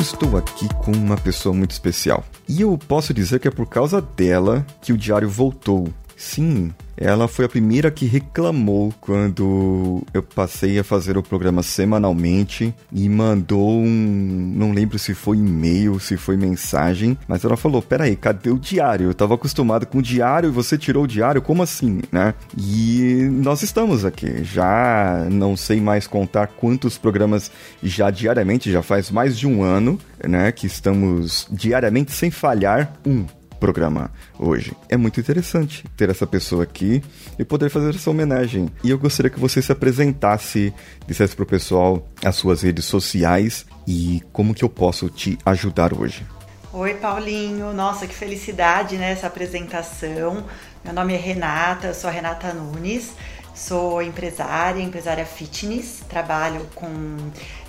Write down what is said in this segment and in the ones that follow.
Estou aqui com uma pessoa muito especial. E eu posso dizer que é por causa dela que o diário voltou. Sim, ela foi a primeira que reclamou quando eu passei a fazer o programa semanalmente e mandou um. Não lembro se foi e-mail, se foi mensagem, mas ela falou: Peraí, cadê o diário? Eu tava acostumado com o diário e você tirou o diário? Como assim, né? E nós estamos aqui. Já não sei mais contar quantos programas já diariamente, já faz mais de um ano, né? Que estamos diariamente sem falhar um programa hoje. É muito interessante ter essa pessoa aqui e poder fazer essa homenagem. E eu gostaria que você se apresentasse, dissesse pro pessoal as suas redes sociais e como que eu posso te ajudar hoje. Oi, Paulinho. Nossa, que felicidade nessa apresentação. Meu nome é Renata, eu sou a Renata Nunes. Sou empresária, empresária fitness, trabalho com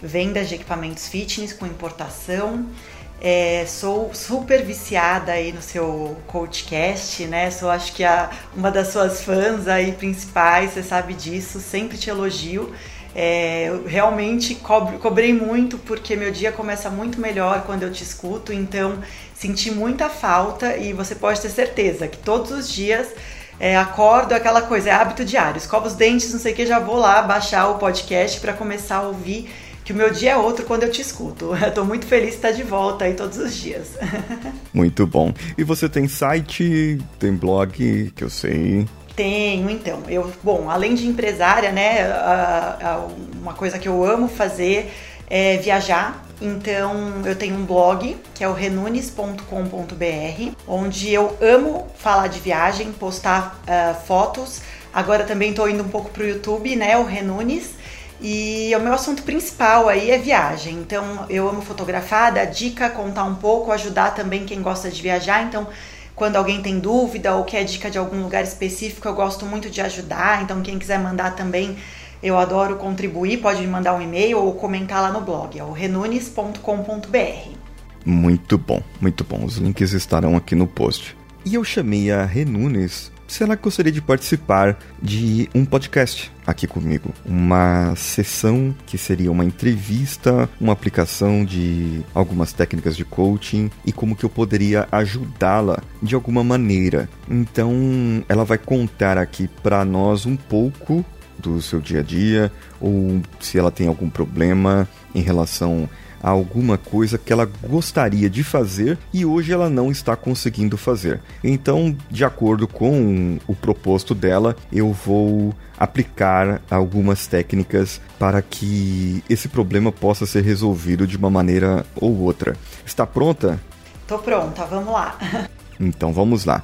vendas de equipamentos fitness, com importação, é, sou super viciada aí no seu coachcast, né? Sou acho que a, uma das suas fãs aí principais, você sabe disso, sempre te elogio. É, realmente cobre, cobrei muito porque meu dia começa muito melhor quando eu te escuto, então senti muita falta e você pode ter certeza que todos os dias é, acordo aquela coisa, é hábito diário, escovo os dentes, não sei o que, já vou lá baixar o podcast para começar a ouvir que o meu dia é outro quando eu te escuto. Eu tô muito feliz de estar de volta aí todos os dias. Muito bom. E você tem site, tem blog, que eu sei. Tenho, então. Eu, bom, além de empresária, né, uma coisa que eu amo fazer é viajar. Então, eu tenho um blog que é o renunes.com.br, onde eu amo falar de viagem, postar uh, fotos. Agora também estou indo um pouco pro YouTube, né, o Renunes. E o meu assunto principal aí é viagem. Então, eu amo fotografar, dar dica, contar um pouco, ajudar também quem gosta de viajar. Então, quando alguém tem dúvida ou quer dica de algum lugar específico, eu gosto muito de ajudar. Então, quem quiser mandar também, eu adoro contribuir. Pode me mandar um e-mail ou comentar lá no blog, é o renunes.com.br. Muito bom, muito bom. Os links estarão aqui no post. E eu chamei a Renunes se ela gostaria de participar de um podcast aqui comigo. Uma sessão que seria uma entrevista, uma aplicação de algumas técnicas de coaching e como que eu poderia ajudá-la de alguma maneira. Então, ela vai contar aqui para nós um pouco do seu dia a dia ou se ela tem algum problema em relação a alguma coisa que ela gostaria de fazer e hoje ela não está conseguindo fazer. Então, de acordo com o proposto dela, eu vou aplicar algumas técnicas para que esse problema possa ser resolvido de uma maneira ou outra. Está pronta? Tô pronta, vamos lá. Então vamos lá.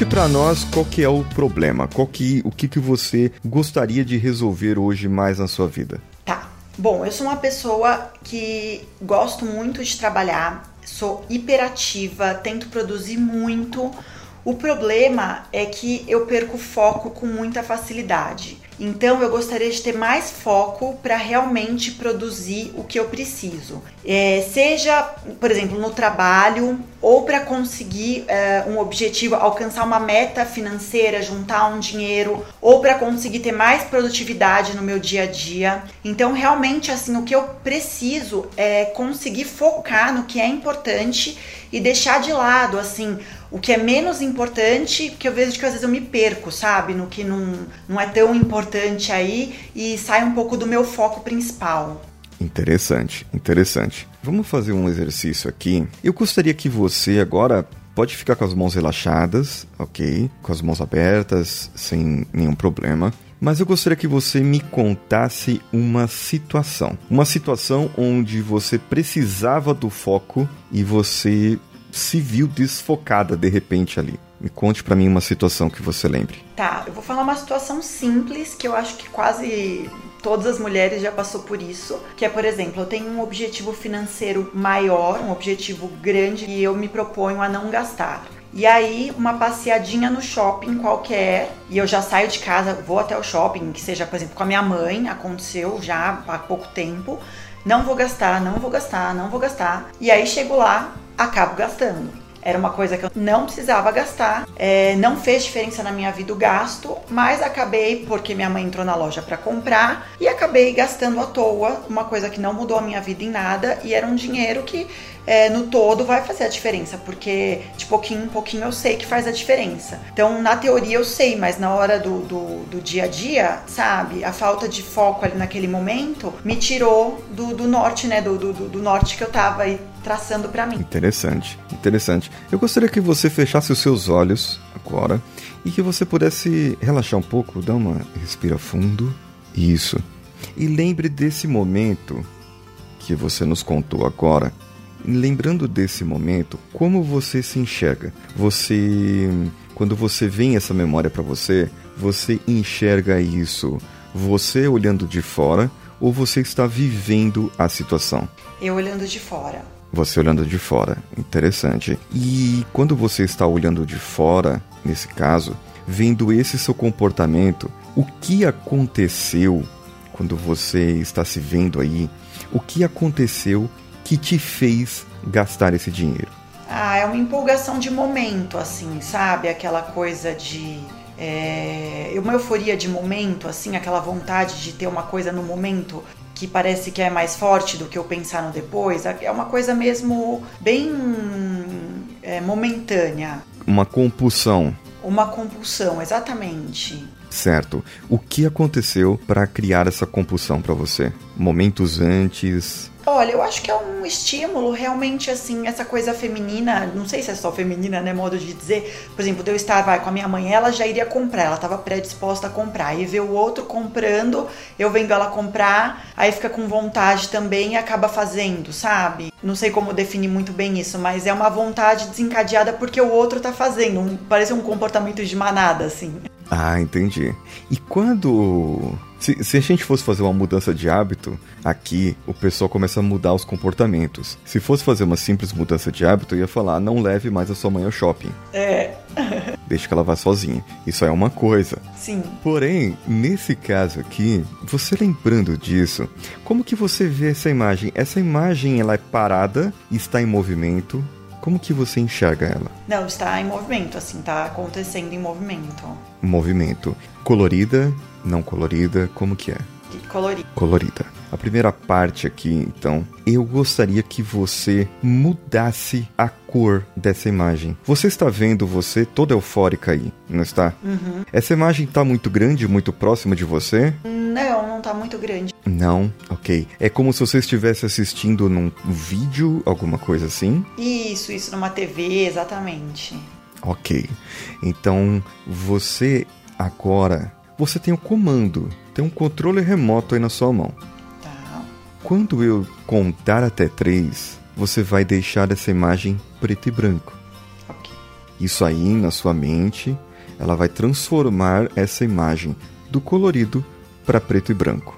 Conte para nós qual que é o problema, qual que, o que, que você gostaria de resolver hoje mais na sua vida. Tá. Bom, eu sou uma pessoa que gosto muito de trabalhar, sou hiperativa, tento produzir muito. O problema é que eu perco foco com muita facilidade. Então eu gostaria de ter mais foco para realmente produzir o que eu preciso. É, seja, por exemplo, no trabalho ou para conseguir é, um objetivo, alcançar uma meta financeira, juntar um dinheiro, ou para conseguir ter mais produtividade no meu dia a dia. Então, realmente, assim, o que eu preciso é conseguir focar no que é importante e deixar de lado, assim, o que é menos importante, que eu vejo que às vezes eu me perco, sabe? No que não, não é tão importante aí e sai um pouco do meu foco principal. Interessante, interessante. Vamos fazer um exercício aqui. Eu gostaria que você agora pode ficar com as mãos relaxadas, ok? Com as mãos abertas, sem nenhum problema. Mas eu gostaria que você me contasse uma situação. Uma situação onde você precisava do foco e você se viu desfocada de repente ali. Me conte para mim uma situação que você lembre. Tá, eu vou falar uma situação simples que eu acho que quase todas as mulheres já passou por isso, que é, por exemplo, eu tenho um objetivo financeiro maior, um objetivo grande e eu me proponho a não gastar. E aí, uma passeadinha no shopping qualquer, e eu já saio de casa, vou até o shopping, que seja, por exemplo, com a minha mãe, aconteceu já há pouco tempo. Não vou gastar, não vou gastar, não vou gastar. E aí chego lá, acabo gastando. Era uma coisa que eu não precisava gastar, é, não fez diferença na minha vida o gasto, mas acabei porque minha mãe entrou na loja para comprar e acabei gastando à toa, uma coisa que não mudou a minha vida em nada e era um dinheiro que é, no todo vai fazer a diferença, porque de pouquinho em pouquinho eu sei que faz a diferença. Então, na teoria eu sei, mas na hora do, do, do dia a dia, sabe, a falta de foco ali naquele momento me tirou do, do norte, né, do, do, do norte que eu tava aí traçando para mim. Interessante, interessante. Eu gostaria que você fechasse os seus olhos agora e que você pudesse relaxar um pouco, dar uma respira fundo. Isso. E lembre desse momento que você nos contou agora. Lembrando desse momento, como você se enxerga? Você, quando você vem essa memória para você, você enxerga isso você olhando de fora ou você está vivendo a situação? Eu olhando de fora. Você olhando de fora, interessante. E quando você está olhando de fora, nesse caso, vendo esse seu comportamento, o que aconteceu quando você está se vendo aí? O que aconteceu que te fez gastar esse dinheiro? Ah, é uma empolgação de momento, assim, sabe? Aquela coisa de. É, uma euforia de momento, assim, aquela vontade de ter uma coisa no momento que parece que é mais forte do que eu pensar no depois, é uma coisa mesmo bem é, momentânea. Uma compulsão. Uma compulsão, exatamente. Certo. O que aconteceu para criar essa compulsão para você? Momentos antes, Olha, eu acho que é um estímulo realmente assim, essa coisa feminina, não sei se é só feminina, né, modo de dizer. Por exemplo, eu estar vai, com a minha mãe, ela já iria comprar, ela estava predisposta a comprar. E ver o outro comprando, eu vendo ela comprar, aí fica com vontade também e acaba fazendo, sabe? Não sei como definir muito bem isso, mas é uma vontade desencadeada porque o outro tá fazendo. Um, parece um comportamento de manada, assim. Ah, entendi. E quando. Se, se, a gente fosse fazer uma mudança de hábito, aqui o pessoal começa a mudar os comportamentos. Se fosse fazer uma simples mudança de hábito, eu ia falar: não leve mais a sua mãe ao shopping. É. Deixe que ela vá sozinha. Isso é uma coisa. Sim. Porém, nesse caso aqui, você lembrando disso, como que você vê essa imagem? Essa imagem ela é parada, está em movimento, como que você enxerga ela? Não, está em movimento, assim, está acontecendo em movimento. Movimento. Colorida, não colorida, como que é? Colorida. Colorida. A primeira parte aqui, então, eu gostaria que você mudasse a cor dessa imagem. Você está vendo você toda eufórica aí, não está? Uhum. Essa imagem está muito grande, muito próxima de você? Não, não está muito grande. Não, ok. É como se você estivesse assistindo num vídeo, alguma coisa assim? Isso, isso, numa TV, exatamente. Ok. Então, você agora. Você tem um comando, tem um controle remoto aí na sua mão. Tá. Quando eu contar até três, você vai deixar essa imagem preto e branco. Ok. Isso aí, na sua mente, ela vai transformar essa imagem do colorido para preto e branco.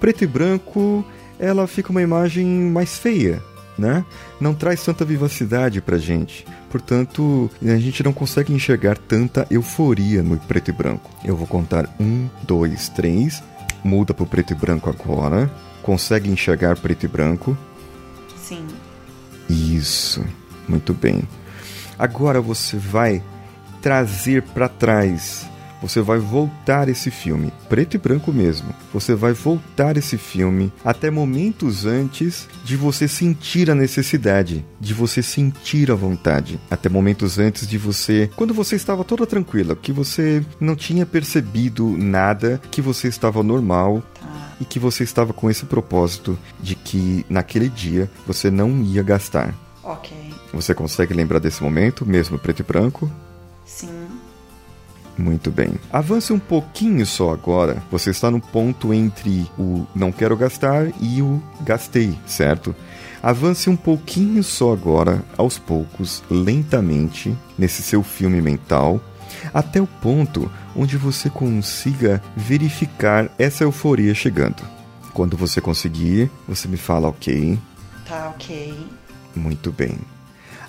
Preto e branco, ela fica uma imagem mais feia, né? Não traz tanta vivacidade pra gente. Portanto, a gente não consegue enxergar tanta euforia no preto e branco. Eu vou contar um, dois, três. Muda pro preto e branco agora. Consegue enxergar preto e branco? Sim. Isso. Muito bem. Agora você vai trazer para trás você vai voltar esse filme, preto e branco mesmo. Você vai voltar esse filme até momentos antes de você sentir a necessidade, de você sentir a vontade, até momentos antes de você, quando você estava toda tranquila, que você não tinha percebido nada, que você estava normal, e que você estava com esse propósito de que naquele dia você não ia gastar. Ok. Você consegue lembrar desse momento, mesmo preto e branco? Sim. Muito bem. Avance um pouquinho só agora. Você está no ponto entre o não quero gastar e o gastei, certo? Avance um pouquinho só agora, aos poucos, lentamente, nesse seu filme mental, até o ponto onde você consiga verificar essa euforia chegando. Quando você conseguir, você me fala ok. Tá ok. Muito bem.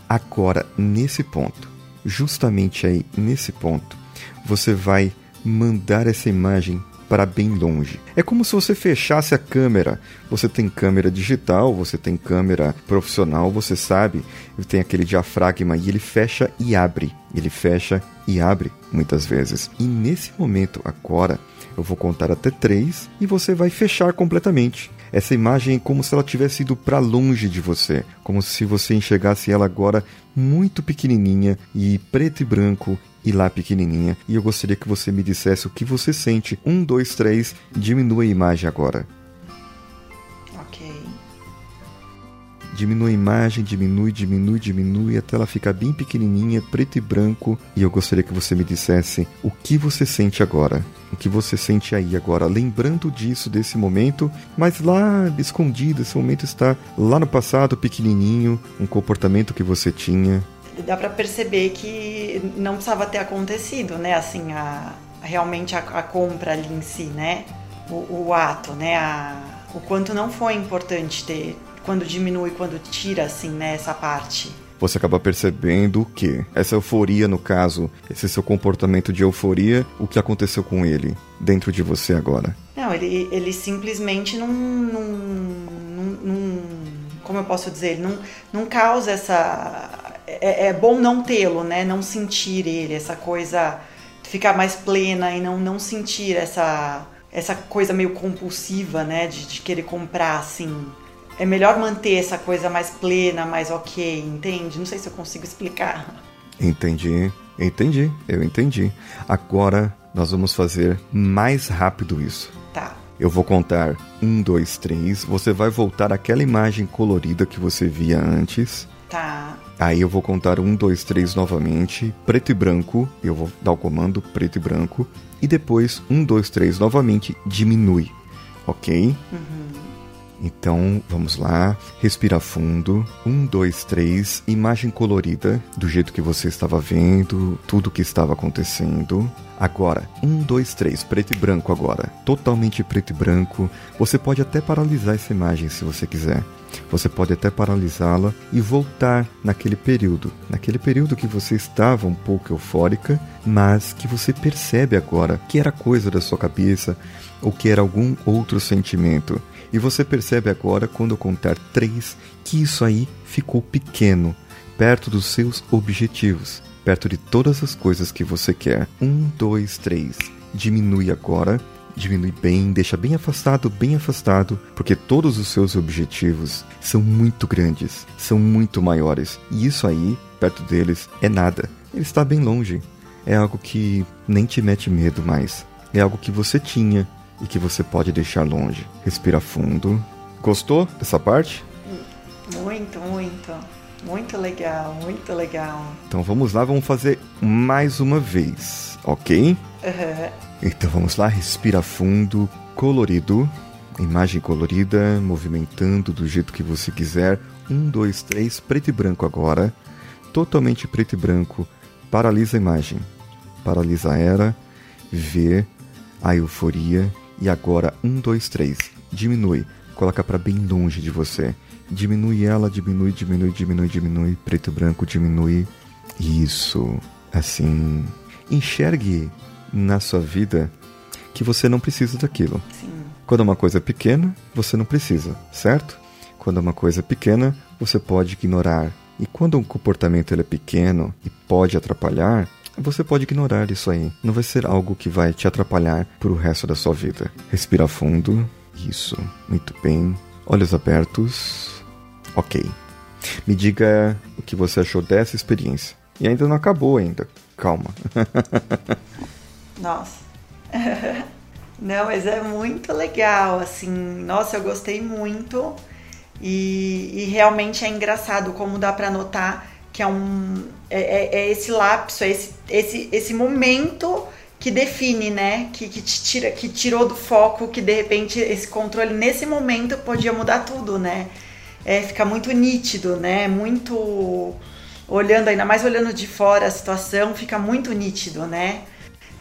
Agora, nesse ponto, justamente aí nesse ponto, você vai mandar essa imagem para bem longe. É como se você fechasse a câmera. Você tem câmera digital, você tem câmera profissional, você sabe, tem aquele diafragma e ele fecha e abre. Ele fecha e abre muitas vezes. E nesse momento agora, eu vou contar até três e você vai fechar completamente. Essa imagem é como se ela tivesse ido para longe de você, como se você enxergasse ela agora muito pequenininha e preto e branco e lá pequenininha. E eu gostaria que você me dissesse o que você sente. Um, dois, três, diminua a imagem agora. Diminui a imagem, diminui, diminui, diminui até ela ficar bem pequenininha, preto e branco. E eu gostaria que você me dissesse o que você sente agora. O que você sente aí agora, lembrando disso, desse momento, mas lá escondido, esse momento está lá no passado, pequenininho, um comportamento que você tinha. Dá para perceber que não precisava ter acontecido, né? Assim, a, realmente a, a compra ali em si, né? O, o ato, né? A, o quanto não foi importante ter quando diminui, quando tira, assim, né? Essa parte você acaba percebendo que essa euforia, no caso, esse seu comportamento de euforia, o que aconteceu com ele dentro de você agora? Não, ele, ele simplesmente não, não, não, não como eu posso dizer, ele não, não causa essa. É, é bom não tê-lo, né? Não sentir ele, essa coisa, ficar mais plena e não, não sentir essa, essa coisa meio compulsiva, né? De, de querer comprar assim é melhor manter essa coisa mais plena, mais ok, entende? Não sei se eu consigo explicar. Entendi, entendi, eu entendi. Agora nós vamos fazer mais rápido isso. Tá. Eu vou contar um, dois, três. Você vai voltar àquela imagem colorida que você via antes. Tá. Aí eu vou contar um, dois, três novamente, preto e branco. Eu vou dar o comando preto e branco. E depois, um, dois, três novamente, diminui. Ok? Uhum. Então, vamos lá. Respira fundo. Um, dois, três. Imagem colorida, do jeito que você estava vendo, tudo que estava acontecendo. Agora, um, dois, três, preto e branco agora. Totalmente preto e branco. Você pode até paralisar essa imagem se você quiser. Você pode até paralisá-la e voltar naquele período. Naquele período que você estava um pouco eufórica, mas que você percebe agora que era coisa da sua cabeça ou que era algum outro sentimento. E você percebe agora, quando eu contar três, que isso aí ficou pequeno, perto dos seus objetivos, perto de todas as coisas que você quer. Um, dois, três. Diminui agora. Diminui bem, deixa bem afastado, bem afastado, porque todos os seus objetivos são muito grandes, são muito maiores. E isso aí, perto deles, é nada. Ele está bem longe. É algo que nem te mete medo mais. É algo que você tinha, e que você pode deixar longe. Respira fundo. Gostou dessa parte? Muito, muito. Muito legal, muito legal. Então vamos lá, vamos fazer mais uma vez, ok? Uhum. Então vamos lá, respira fundo, colorido, imagem colorida, movimentando do jeito que você quiser. Um, dois, três, preto e branco agora. Totalmente preto e branco. Paralisa a imagem. Paralisa a era. Vê a euforia e agora, um, dois, três. Diminui. Coloca para bem longe de você. Diminui ela, diminui, diminui, diminui, diminui. Preto e branco, diminui. Isso. Assim. Enxergue na sua vida que você não precisa daquilo. Sim. Quando é uma coisa pequena, você não precisa, certo? Quando é uma coisa pequena, você pode ignorar. E quando um comportamento é pequeno e pode atrapalhar, você pode ignorar isso aí. Não vai ser algo que vai te atrapalhar pro resto da sua vida. Respira fundo. Isso. Muito bem. Olhos abertos. Ok. Me diga o que você achou dessa experiência. E ainda não acabou ainda. Calma. Nossa. não, mas é muito legal, assim. Nossa, eu gostei muito. E, e realmente é engraçado como dá para notar que é um é, é, é esse lapso, é esse, esse, esse momento que define, né? Que, que te tira, que tirou do foco, que de repente esse controle nesse momento podia mudar tudo, né? É, fica muito nítido, né? Muito olhando, ainda mais olhando de fora a situação, fica muito nítido, né?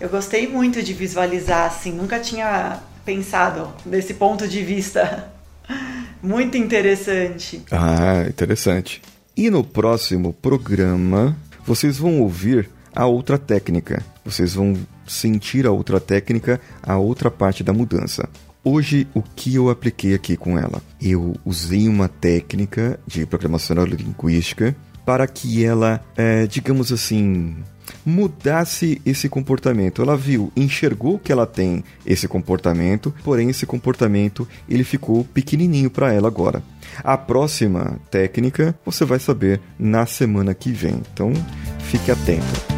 Eu gostei muito de visualizar, assim, nunca tinha pensado desse ponto de vista. Muito interessante. Ah, interessante. E no próximo programa, vocês vão ouvir a outra técnica. Vocês vão sentir a outra técnica, a outra parte da mudança. Hoje, o que eu apliquei aqui com ela? Eu usei uma técnica de programação neurolinguística para que ela, é, digamos assim, mudasse esse comportamento. Ela viu, enxergou que ela tem esse comportamento, porém esse comportamento ele ficou pequenininho para ela agora. A próxima técnica você vai saber na semana que vem. Então, fique atento.